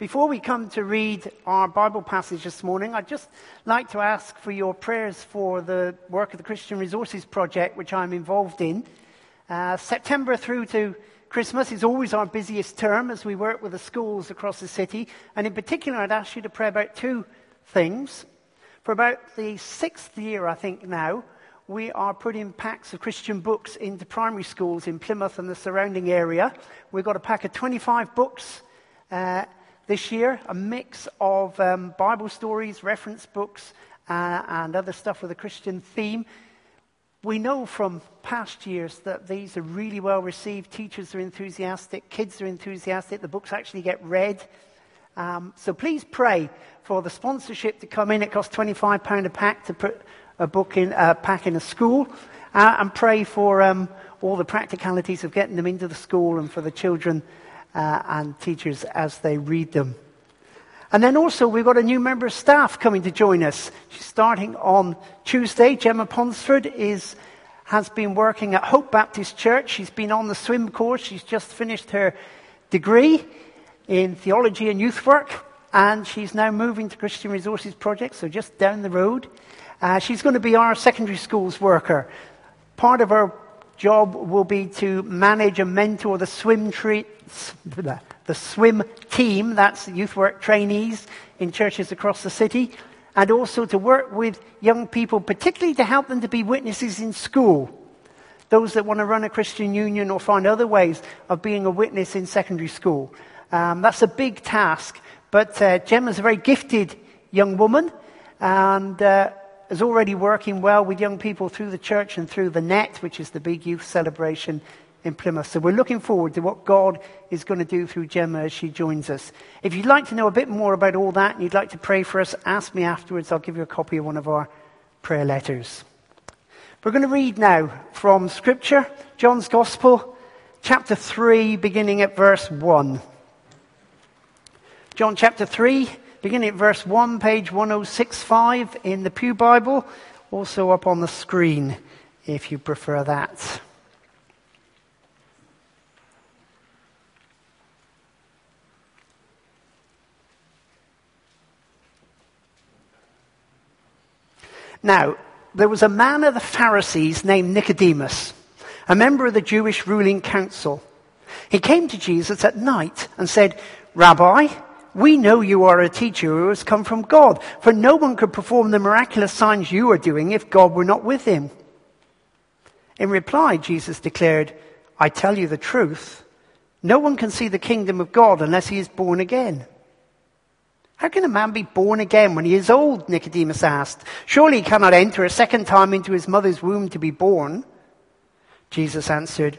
Before we come to read our Bible passage this morning, I'd just like to ask for your prayers for the work of the Christian Resources Project, which I'm involved in. Uh, September through to Christmas is always our busiest term as we work with the schools across the city. And in particular, I'd ask you to pray about two things. For about the sixth year, I think now, we are putting packs of Christian books into primary schools in Plymouth and the surrounding area. We've got a pack of 25 books. Uh, this year, a mix of um, Bible stories, reference books, uh, and other stuff with a Christian theme. We know from past years that these are really well received. Teachers are enthusiastic, kids are enthusiastic, the books actually get read. Um, so please pray for the sponsorship to come in. It costs £25 a pack to put a book in, a pack in a school. Uh, and pray for um, all the practicalities of getting them into the school and for the children uh, and teachers as they read them. And then also, we've got a new member of staff coming to join us. She's starting on Tuesday. Gemma Ponsford is, has been working at Hope Baptist Church. She's been on the swim course. She's just finished her degree in theology and youth work. And she's now moving to Christian Resources Project, so just down the road. Uh, she's going to be our secondary schools worker. Part of her job will be to manage and mentor the swim, tre- the swim team, that's youth work trainees in churches across the city, and also to work with young people, particularly to help them to be witnesses in school. Those that want to run a Christian union or find other ways of being a witness in secondary school. Um, that's a big task, but uh, Gemma's a very gifted young woman, and uh, is already working well with young people through the church and through the net, which is the big youth celebration in Plymouth. So we're looking forward to what God is going to do through Gemma as she joins us. If you'd like to know a bit more about all that and you'd like to pray for us, ask me afterwards. I'll give you a copy of one of our prayer letters. We're going to read now from Scripture, John's Gospel, chapter 3, beginning at verse 1. John chapter 3, beginning at verse 1, page 1065 in the Pew Bible, also up on the screen if you prefer that. Now, there was a man of the Pharisees named Nicodemus, a member of the Jewish ruling council. He came to Jesus at night and said, Rabbi, we know you are a teacher who has come from God, for no one could perform the miraculous signs you are doing if God were not with him. In reply, Jesus declared, I tell you the truth. No one can see the kingdom of God unless he is born again. How can a man be born again when he is old? Nicodemus asked. Surely he cannot enter a second time into his mother's womb to be born. Jesus answered,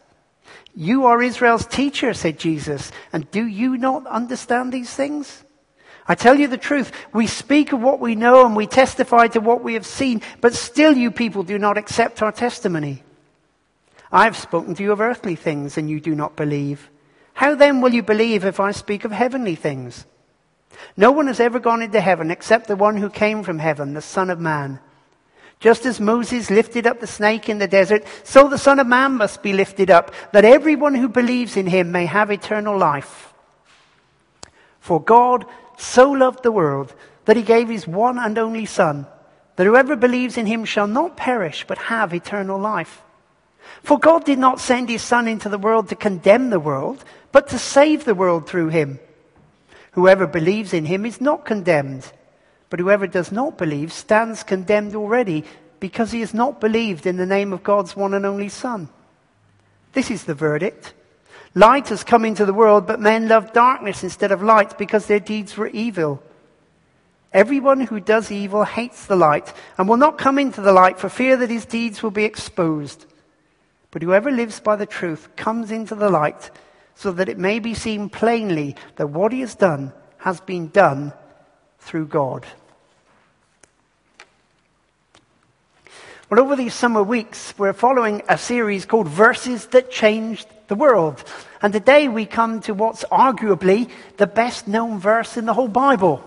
You are Israel's teacher, said Jesus, and do you not understand these things? I tell you the truth. We speak of what we know and we testify to what we have seen, but still you people do not accept our testimony. I have spoken to you of earthly things and you do not believe. How then will you believe if I speak of heavenly things? No one has ever gone into heaven except the one who came from heaven, the Son of Man. Just as Moses lifted up the snake in the desert, so the Son of Man must be lifted up, that everyone who believes in him may have eternal life. For God so loved the world that he gave his one and only Son, that whoever believes in him shall not perish, but have eternal life. For God did not send his Son into the world to condemn the world, but to save the world through him. Whoever believes in him is not condemned but whoever does not believe stands condemned already because he has not believed in the name of God's one and only Son. This is the verdict. Light has come into the world, but men love darkness instead of light because their deeds were evil. Everyone who does evil hates the light and will not come into the light for fear that his deeds will be exposed. But whoever lives by the truth comes into the light so that it may be seen plainly that what he has done has been done through God. Well, over these summer weeks, we're following a series called Verses That Changed the World. And today we come to what's arguably the best known verse in the whole Bible.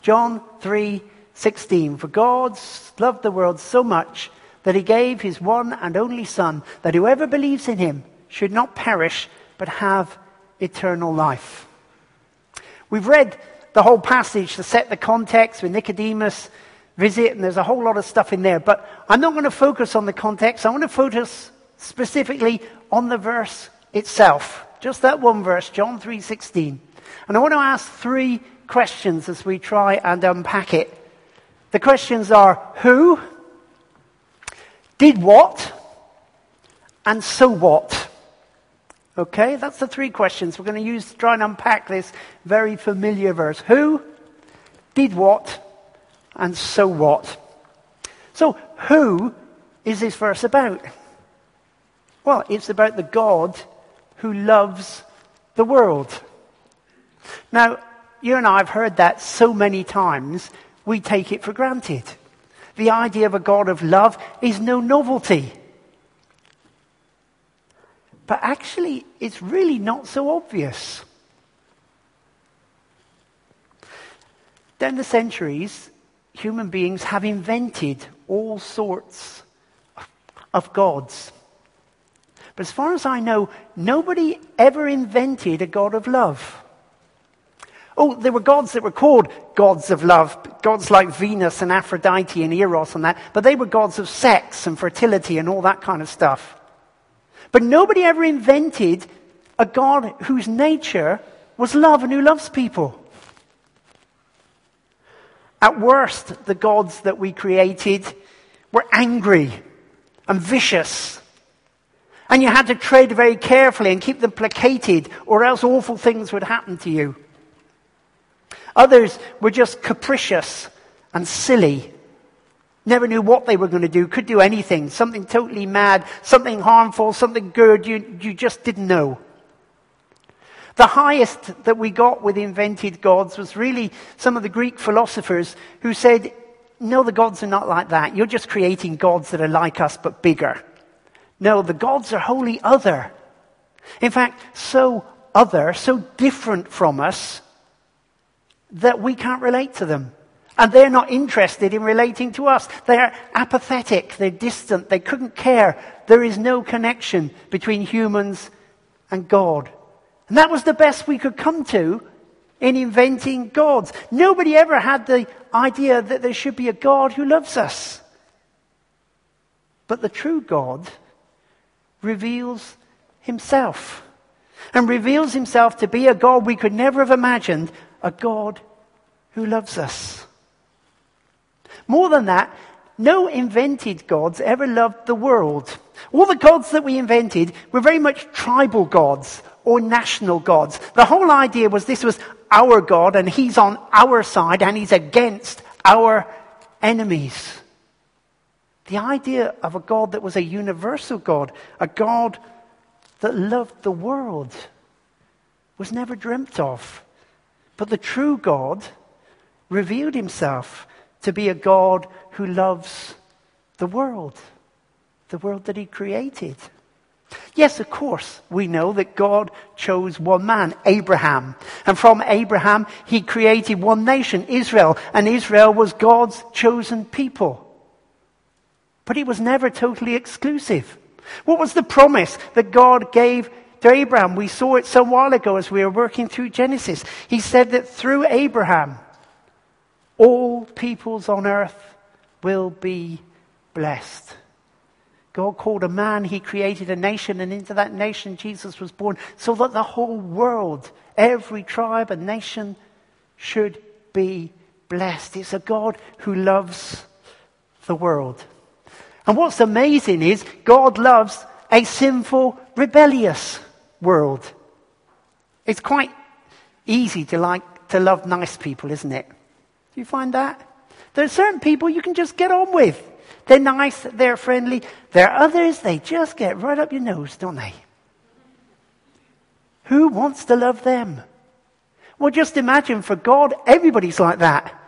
John 3:16. For God loved the world so much that he gave his one and only son that whoever believes in him should not perish but have eternal life. We've read the whole passage to set the context with Nicodemus visit, and there's a whole lot of stuff in there. But I'm not going to focus on the context. I want to focus specifically on the verse itself. Just that one verse, John 3:16. And I want to ask three questions as we try and unpack it. The questions are who, did what, and so what. Okay, that's the three questions we're going to use to try and unpack this very familiar verse. Who, did what, and so what? So, who is this verse about? Well, it's about the God who loves the world. Now, you and I have heard that so many times, we take it for granted. The idea of a God of love is no novelty. But actually, it's really not so obvious. Down the centuries, human beings have invented all sorts of gods. But as far as I know, nobody ever invented a God of love. Oh, there were gods that were called gods of love, gods like Venus and Aphrodite and Eros and that, but they were gods of sex and fertility and all that kind of stuff. But nobody ever invented a God whose nature was love and who loves people. At worst, the gods that we created were angry and vicious. And you had to tread very carefully and keep them placated, or else awful things would happen to you. Others were just capricious and silly. Never knew what they were going to do, could do anything, something totally mad, something harmful, something good, you, you just didn't know. The highest that we got with invented gods was really some of the Greek philosophers who said, no, the gods are not like that. You're just creating gods that are like us but bigger. No, the gods are wholly other. In fact, so other, so different from us that we can't relate to them. And they're not interested in relating to us. They're apathetic. They're distant. They couldn't care. There is no connection between humans and God. And that was the best we could come to in inventing gods. Nobody ever had the idea that there should be a God who loves us. But the true God reveals himself and reveals himself to be a God we could never have imagined, a God who loves us. More than that, no invented gods ever loved the world. All the gods that we invented were very much tribal gods or national gods. The whole idea was this was our God and he's on our side and he's against our enemies. The idea of a God that was a universal God, a God that loved the world, was never dreamt of. But the true God revealed himself to be a God who loves the world, the world that he created. Yes, of course, we know that God chose one man, Abraham. And from Abraham, he created one nation, Israel. And Israel was God's chosen people. But it was never totally exclusive. What was the promise that God gave to Abraham? We saw it some while ago as we were working through Genesis. He said that through Abraham, all peoples on earth will be blessed. God called a man, he created a nation, and into that nation Jesus was born, so that the whole world, every tribe and nation, should be blessed. It's a God who loves the world. And what's amazing is God loves a sinful, rebellious world. It's quite easy to like to love nice people, isn't it? Do you find that? There are certain people you can just get on with. They're nice, they're friendly. There are others, they just get right up your nose, don't they? Who wants to love them? Well, just imagine for God, everybody's like that.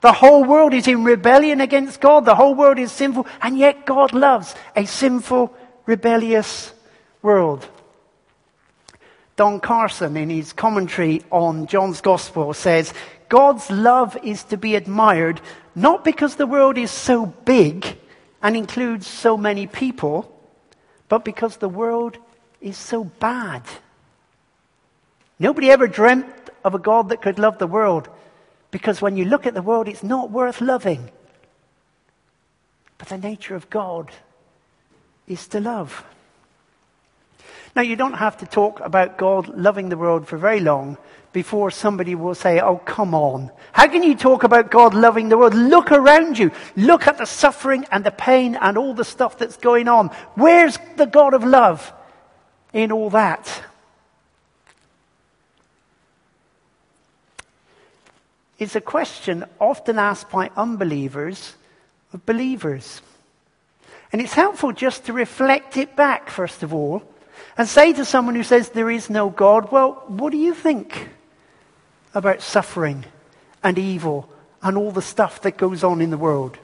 The whole world is in rebellion against God. The whole world is sinful, and yet God loves a sinful, rebellious world. Don Carson, in his commentary on John's Gospel, says God's love is to be admired not because the world is so big and includes so many people, but because the world is so bad. Nobody ever dreamt of a God that could love the world because when you look at the world, it's not worth loving. But the nature of God is to love. Now, you don't have to talk about God loving the world for very long before somebody will say, Oh, come on. How can you talk about God loving the world? Look around you. Look at the suffering and the pain and all the stuff that's going on. Where's the God of love in all that? It's a question often asked by unbelievers of believers. And it's helpful just to reflect it back, first of all, and say to someone who says there is no God, well, what do you think about suffering and evil and all the stuff that goes on in the world?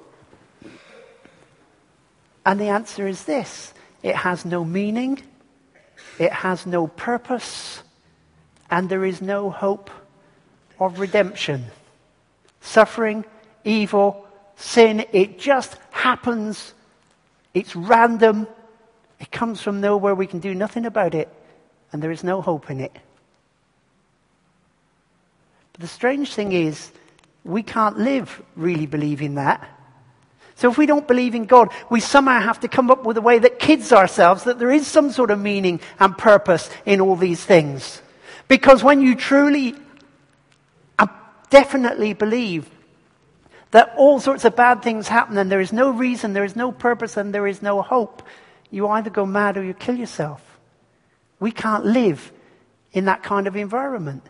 And the answer is this it has no meaning, it has no purpose, and there is no hope of redemption. Suffering, evil, sin, it just happens. It's random. It comes from nowhere. We can do nothing about it. And there is no hope in it. But the strange thing is, we can't live really believing that. So if we don't believe in God, we somehow have to come up with a way that kids ourselves that there is some sort of meaning and purpose in all these things. Because when you truly uh, definitely believe that all sorts of bad things happen and there is no reason, there is no purpose, and there is no hope, you either go mad or you kill yourself. We can't live in that kind of environment.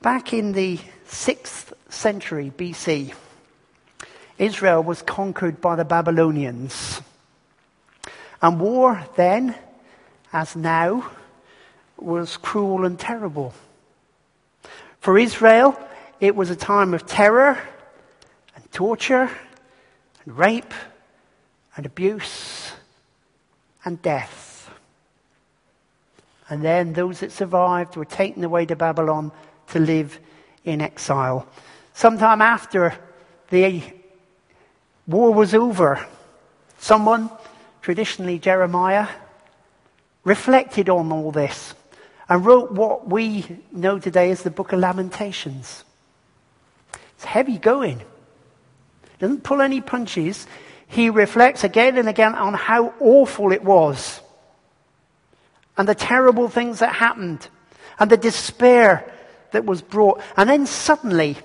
Back in the 6th century BC, Israel was conquered by the Babylonians. And war then, as now, was cruel and terrible. For Israel, it was a time of terror and torture and rape and abuse and death. And then those that survived were taken away to Babylon to live in exile. Sometime after the war was over, someone, traditionally Jeremiah, reflected on all this and wrote what we know today as the Book of Lamentations. It's heavy going. Doesn't pull any punches. He reflects again and again on how awful it was and the terrible things that happened and the despair that was brought. And then suddenly,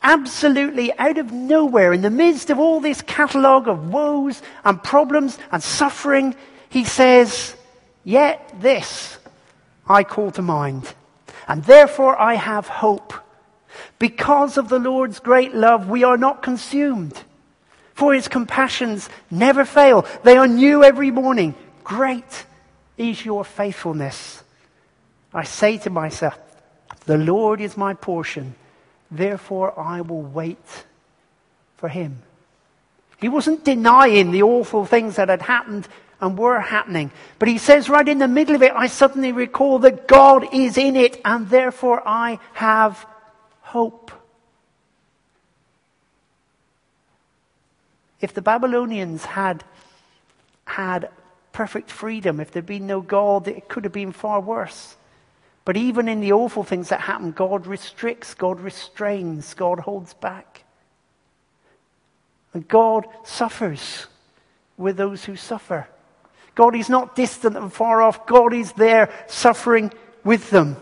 absolutely out of nowhere, in the midst of all this catalogue of woes and problems and suffering, he says, Yet this I call to mind. And therefore I have hope. Because of the Lord's great love, we are not consumed. For his compassions never fail. They are new every morning. Great is your faithfulness. I say to myself, the Lord is my portion. Therefore I will wait for him. He wasn't denying the awful things that had happened and were happening. But he says right in the middle of it, I suddenly recall that God is in it and therefore I have hope. If the Babylonians had had perfect freedom, if there'd been no God, it could have been far worse. But even in the awful things that happen, God restricts, God restrains, God holds back. And God suffers with those who suffer. God is not distant and far off. God is there suffering with them.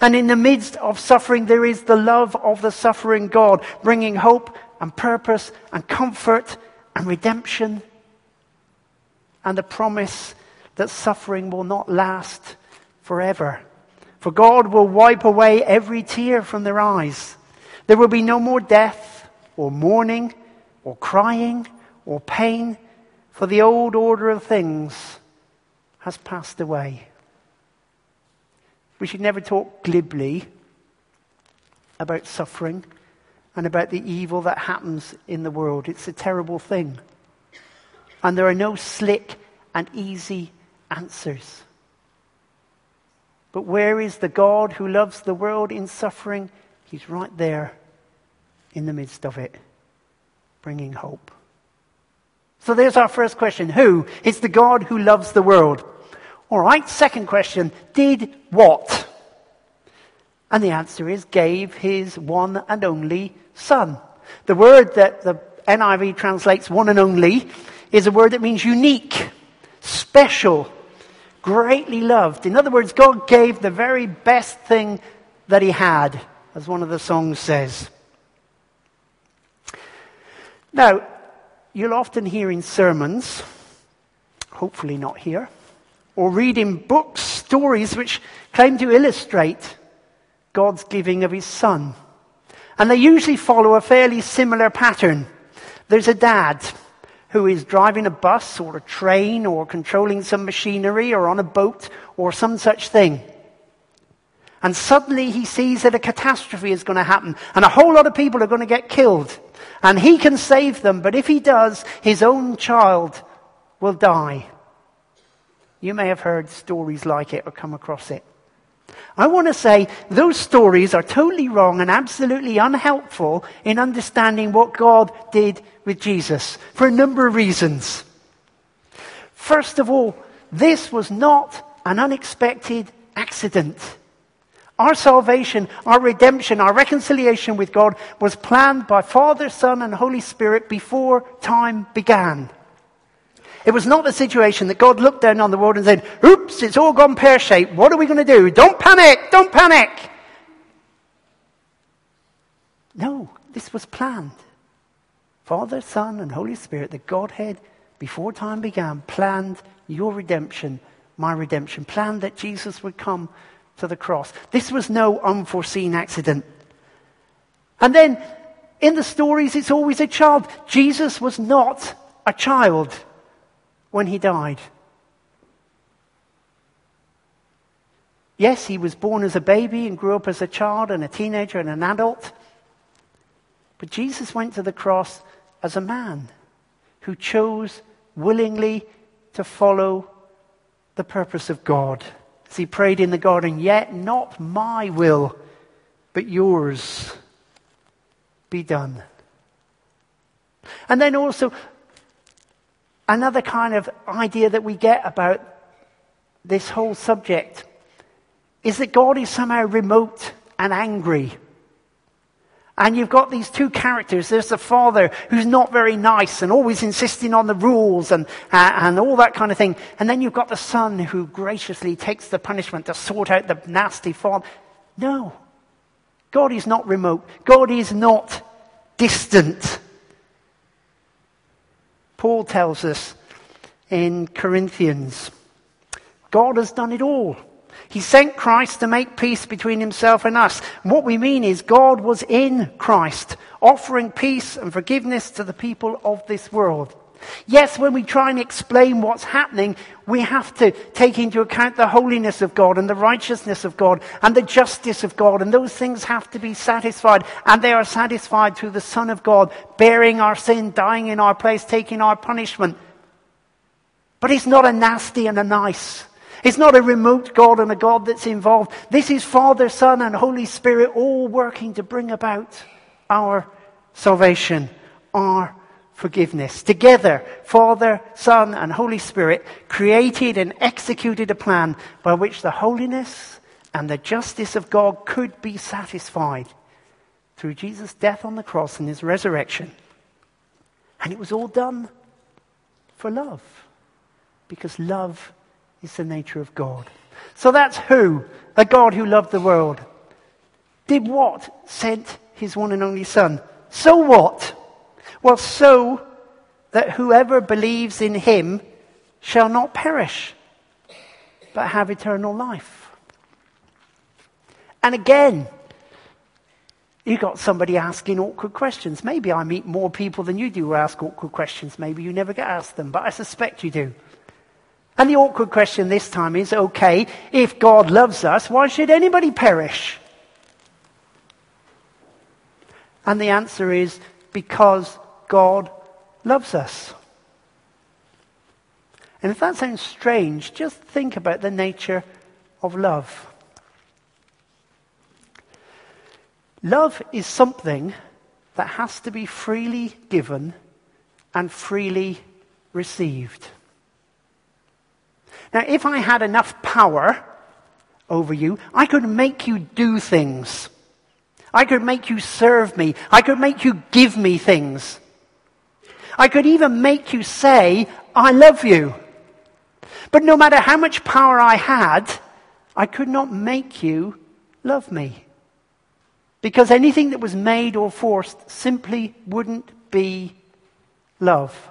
And in the midst of suffering, there is the love of the suffering God, bringing hope and purpose and comfort and redemption and the promise that suffering will not last forever. For God will wipe away every tear from their eyes. There will be no more death or mourning or crying or pain for the old order of things has passed away. We should never talk glibly about suffering and about the evil that happens in the world. It's a terrible thing. And there are no slick and easy answers. But where is the God who loves the world in suffering? He's right there in the midst of it, bringing hope. So there's our first question. Who? It's the God who loves the world. All right, second question. Did what? And the answer is gave his one and only son. The word that the NIV translates one and only is a word that means unique, special, greatly loved. In other words, God gave the very best thing that he had, as one of the songs says. Now, you'll often hear in sermons, hopefully not here, or read in books stories which claim to illustrate God's giving of his son. And they usually follow a fairly similar pattern. There's a dad who is driving a bus or a train or controlling some machinery or on a boat or some such thing. And suddenly he sees that a catastrophe is going to happen and a whole lot of people are going to get killed. And he can save them, but if he does, his own child will die. You may have heard stories like it or come across it. I want to say those stories are totally wrong and absolutely unhelpful in understanding what God did with Jesus for a number of reasons. First of all, this was not an unexpected accident. Our salvation, our redemption, our reconciliation with God was planned by Father, Son, and Holy Spirit before time began. It was not the situation that God looked down on the world and said, oops, it's all gone pear shaped. What are we going to do? Don't panic! Don't panic! No, this was planned. Father, Son, and Holy Spirit, the Godhead, before time began, planned your redemption, my redemption, planned that Jesus would come to the cross. This was no unforeseen accident. And then in the stories, it's always a child. Jesus was not a child when he died. Yes, he was born as a baby and grew up as a child and a teenager and an adult. But Jesus went to the cross as a man who chose willingly to follow the purpose of God. As he prayed in the garden, Yet not my will, but yours be done. And then also, Another kind of idea that we get about this whole subject is that God is somehow remote and angry. And you've got these two characters. There's the father who's not very nice and always insisting on the rules and, uh, and all that kind of thing. And then you've got the son who graciously takes the punishment to sort out the nasty father. No. God is not remote. God is not distant. Paul tells us in Corinthians God has done it all. He sent Christ to make peace between himself and us. What we mean is God was in Christ, offering peace and forgiveness to the people of this world. Yes, when we try and explain what's happening, we have to take into account the holiness of God and the righteousness of God and the justice of God. And those things have to be satisfied. And they are satisfied through the Son of God, bearing our sin, dying in our place, taking our punishment. But it's not a nasty and a nice. It's not a remote God and a God that's involved. This is Father, Son, and Holy Spirit all working to bring about our salvation, our forgiveness. Together, Father, Son, and Holy Spirit created and executed a plan by which the holiness and the justice of God could be satisfied through Jesus' death on the cross and his resurrection. And it was all done for love, because love is the nature of God. So that's who, a God who loved the world, did what? Sent his one and only Son. So what? Well, so that whoever believes in him shall not perish, but have eternal life. And again, you got somebody asking awkward questions. Maybe I meet more people than you do who ask awkward questions. Maybe you never get asked them, but I suspect you do. And the awkward question this time is okay, if God loves us, why should anybody perish? And the answer is because God loves us. And if that sounds strange, just think about the nature of love. Love is something that has to be freely given and freely received. Now, if I had enough power over you, I could make you do things. I could make you serve me. I could make you give me things. I could even make you say, I love you. But no matter how much power I had, I could not make you love me. Because anything that was made or forced simply wouldn't be love.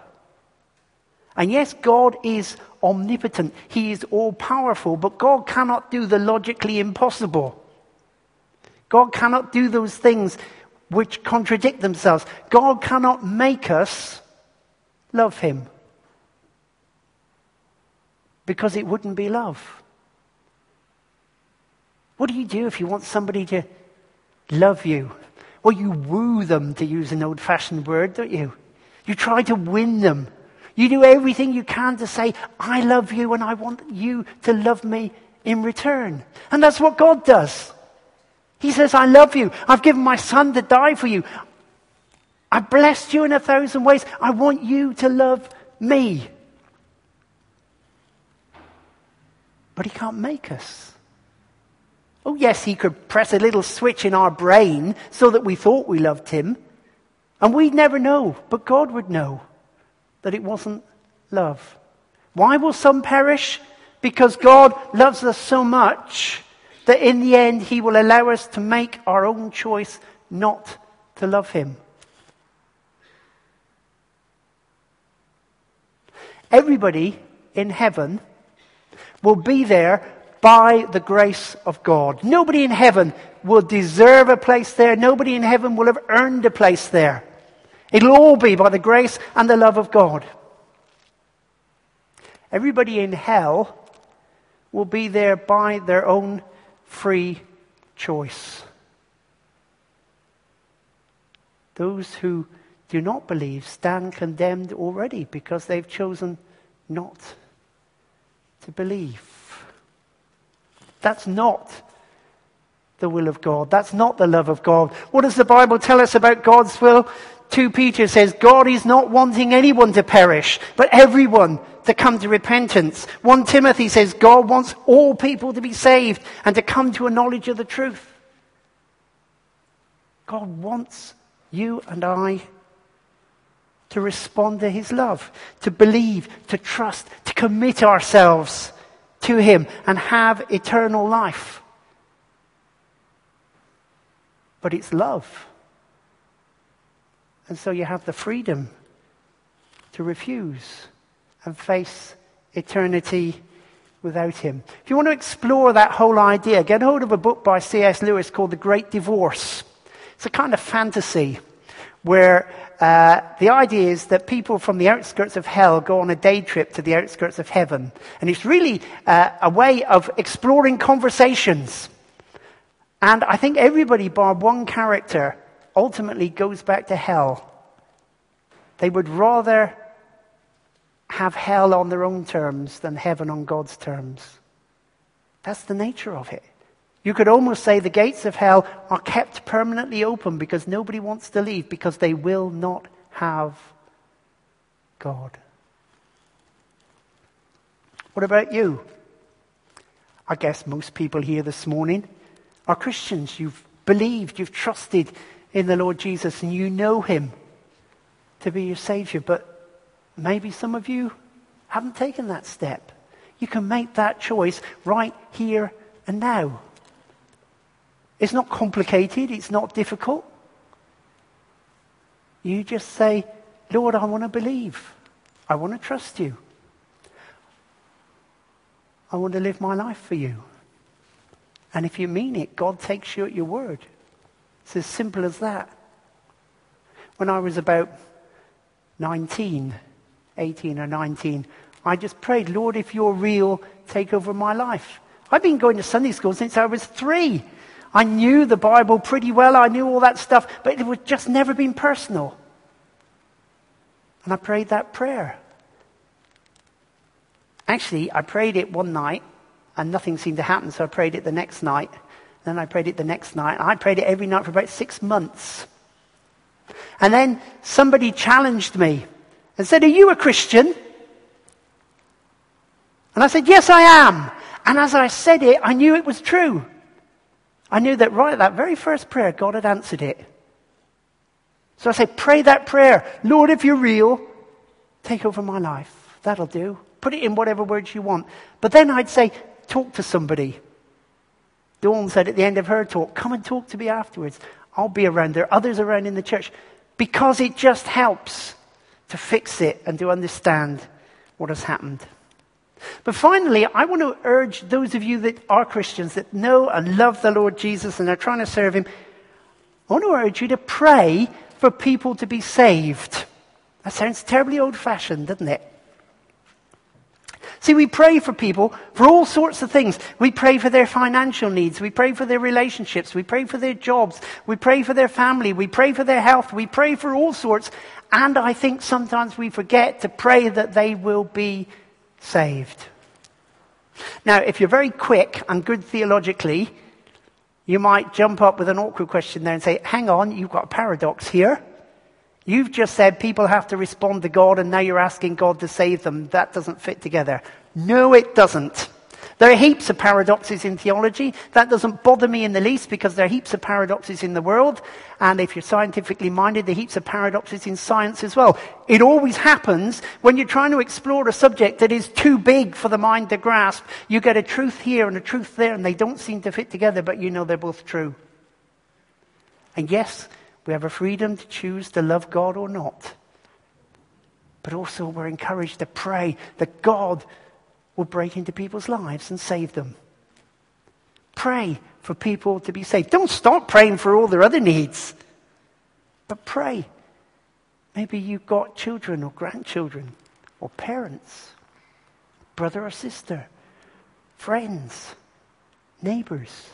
And yes, God is omnipotent. He is all powerful, but God cannot do the logically impossible. God cannot do those things which contradict themselves. God cannot make us love Him because it wouldn't be love. What do you do if you want somebody to love you? Well, you woo them, to use an old fashioned word, don't you? You try to win them. You do everything you can to say, I love you and I want you to love me in return. And that's what God does. He says, I love you. I've given my son to die for you. I blessed you in a thousand ways. I want you to love me. But he can't make us. Oh, yes, he could press a little switch in our brain so that we thought we loved him. And we'd never know, but God would know that it wasn't love. Why will some perish? Because God loves us so much that in the end he will allow us to make our own choice not to love him. Everybody in heaven will be there by the grace of God. Nobody in heaven will deserve a place there. Nobody in heaven will have earned a place there. It'll all be by the grace and the love of God. Everybody in hell will be there by their own free choice. Those who do not believe stand condemned already because they've chosen not to believe. That's not the will of God. That's not the love of God. What does the Bible tell us about God's will? 2 Peter says, God is not wanting anyone to perish, but everyone to come to repentance. 1 Timothy says, God wants all people to be saved and to come to a knowledge of the truth. God wants you and I to respond to his love, to believe, to trust, to commit ourselves to him and have eternal life. But it's love. And so you have the freedom to refuse and face eternity without him. If you want to explore that whole idea, get hold of a book by C.S. Lewis called The Great Divorce. It's a kind of fantasy where uh, the idea is that people from the outskirts of hell go on a day trip to the outskirts of heaven. And it's really uh, a way of exploring conversations. And I think everybody, bar one character, ultimately goes back to hell. They would rather have hell on their own terms than heaven on God's terms. That's the nature of it. You could almost say the gates of hell are kept permanently open because nobody wants to leave because they will not have God. What about you? I guess most people here this morning are Christians. You've believed, you've trusted in the Lord Jesus, and you know Him to be your Savior. But maybe some of you haven't taken that step. You can make that choice right here and now. It's not complicated, it's not difficult. You just say, Lord, I want to believe. I want to trust you. I want to live my life for you. And if you mean it, God takes you at your word. It's as simple as that. When I was about 19, 18 or 19, I just prayed, Lord, if you're real, take over my life. I've been going to Sunday school since I was three. I knew the Bible pretty well. I knew all that stuff, but it would just never been personal. And I prayed that prayer. Actually, I prayed it one night and nothing seemed to happen, so I prayed it the next night. Then I prayed it the next night. I prayed it every night for about six months. And then somebody challenged me and said, Are you a Christian? And I said, Yes, I am. And as I said it, I knew it was true. I knew that right at that very first prayer, God had answered it. So I said, Pray that prayer. Lord, if you're real, take over my life. That'll do. Put it in whatever words you want. But then I'd say, Talk to somebody. Dawn said at the end of her talk, Come and talk to me afterwards. I'll be around. There are others around in the church because it just helps to fix it and to understand what has happened. But finally, I want to urge those of you that are Christians, that know and love the Lord Jesus and are trying to serve Him, I want to urge you to pray for people to be saved. That sounds terribly old fashioned, doesn't it? See, we pray for people for all sorts of things. We pray for their financial needs. We pray for their relationships. We pray for their jobs. We pray for their family. We pray for their health. We pray for all sorts. And I think sometimes we forget to pray that they will be saved. Now, if you're very quick and good theologically, you might jump up with an awkward question there and say, hang on, you've got a paradox here. You've just said people have to respond to God and now you're asking God to save them. That doesn't fit together. No, it doesn't. There are heaps of paradoxes in theology. That doesn't bother me in the least because there are heaps of paradoxes in the world. And if you're scientifically minded, there are heaps of paradoxes in science as well. It always happens when you're trying to explore a subject that is too big for the mind to grasp. You get a truth here and a truth there and they don't seem to fit together, but you know they're both true. And yes, we have a freedom to choose to love God or not. But also we're encouraged to pray that God will break into people's lives and save them. Pray for people to be saved. Don't stop praying for all their other needs, but pray. Maybe you've got children or grandchildren or parents, brother or sister, friends, neighbors.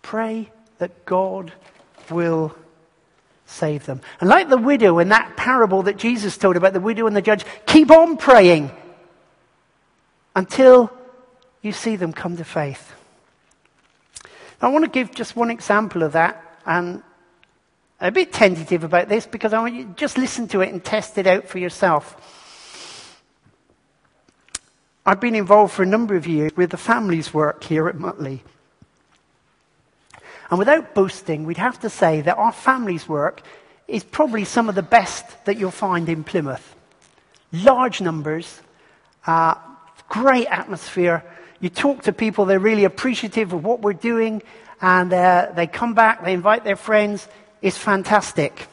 Pray that God will save them. And like the widow in that parable that Jesus told about the widow and the judge, keep on praying until you see them come to faith. I want to give just one example of that, and I'm a bit tentative about this because I want you to just listen to it and test it out for yourself. I've been involved for a number of years with the families work here at Mutley. And without boasting, we'd have to say that our families work is probably some of the best that you'll find in Plymouth. Large numbers, uh, great atmosphere. You talk to people, they're really appreciative of what we're doing, and uh, they come back, they invite their friends. It's fantastic.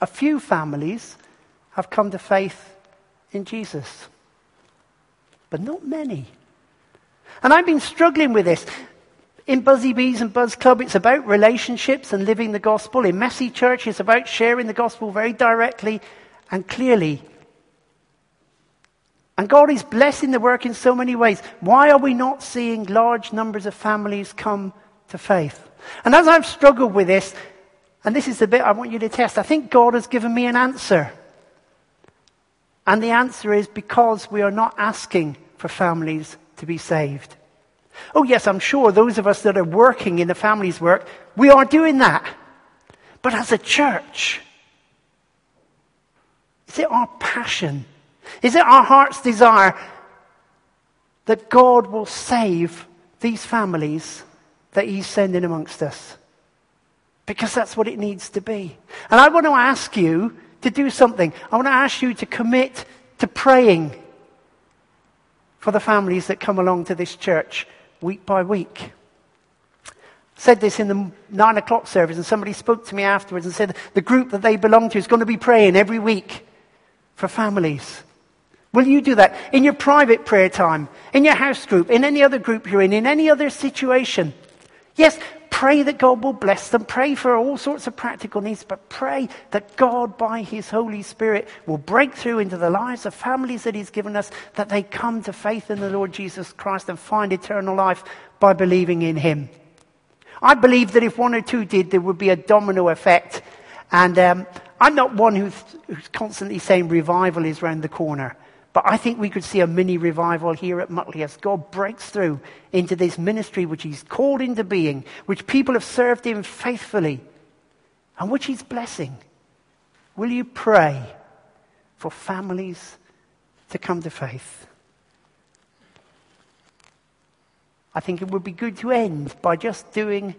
A few families have come to faith in Jesus, but not many. And I've been struggling with this. In Buzzy Bees and Buzz Club, it's about relationships and living the gospel. In Messy Church, it's about sharing the gospel very directly and clearly and God is blessing the work in so many ways. Why are we not seeing large numbers of families come to faith? And as I've struggled with this, and this is the bit I want you to test, I think God has given me an answer. And the answer is because we are not asking for families to be saved. Oh, yes, I'm sure those of us that are working in the families work, we are doing that. But as a church, is it our passion is it our heart's desire that God will save these families that He's sending amongst us? Because that's what it needs to be. And I want to ask you to do something. I want to ask you to commit to praying for the families that come along to this church week by week. Said this in the nine o'clock service, and somebody spoke to me afterwards and said the group that they belong to is going to be praying every week for families. Will you do that in your private prayer time, in your house group, in any other group you're in, in any other situation? Yes, pray that God will bless them. Pray for all sorts of practical needs, but pray that God, by His Holy Spirit, will break through into the lives of families that He's given us, that they come to faith in the Lord Jesus Christ and find eternal life by believing in Him. I believe that if one or two did, there would be a domino effect. And um, I'm not one who's, who's constantly saying revival is round the corner. But I think we could see a mini revival here at Mutley as God breaks through into this ministry which He's called into being, which people have served Him faithfully, and which He's blessing. Will you pray for families to come to faith? I think it would be good to end by just doing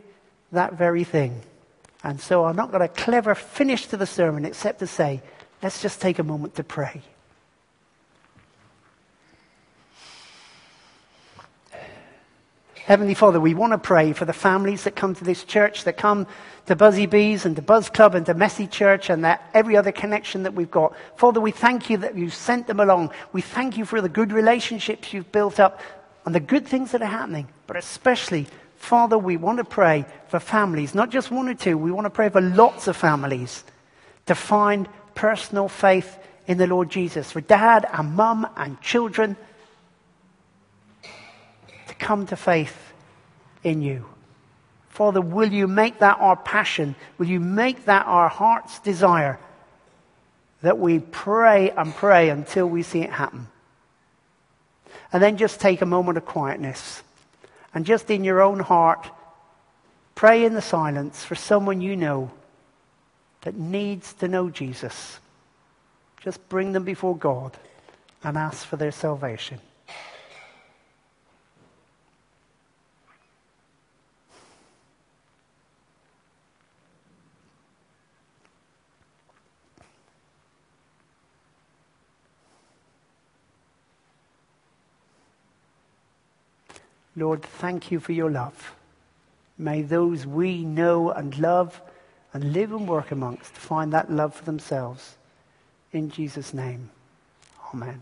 that very thing. And so I'm not going to clever finish to the sermon except to say, let's just take a moment to pray. Heavenly Father, we want to pray for the families that come to this church, that come to Buzzy Bees and to Buzz Club and to Messy Church and that every other connection that we've got. Father, we thank you that you've sent them along. We thank you for the good relationships you've built up and the good things that are happening. But especially, Father, we want to pray for families, not just one or two. We want to pray for lots of families to find personal faith in the Lord Jesus, for dad and mum and children come to faith in you. Father, will you make that our passion? Will you make that our heart's desire? That we pray and pray until we see it happen. And then just take a moment of quietness. And just in your own heart, pray in the silence for someone you know that needs to know Jesus. Just bring them before God and ask for their salvation. Lord, thank you for your love. May those we know and love and live and work amongst find that love for themselves. In Jesus' name, amen.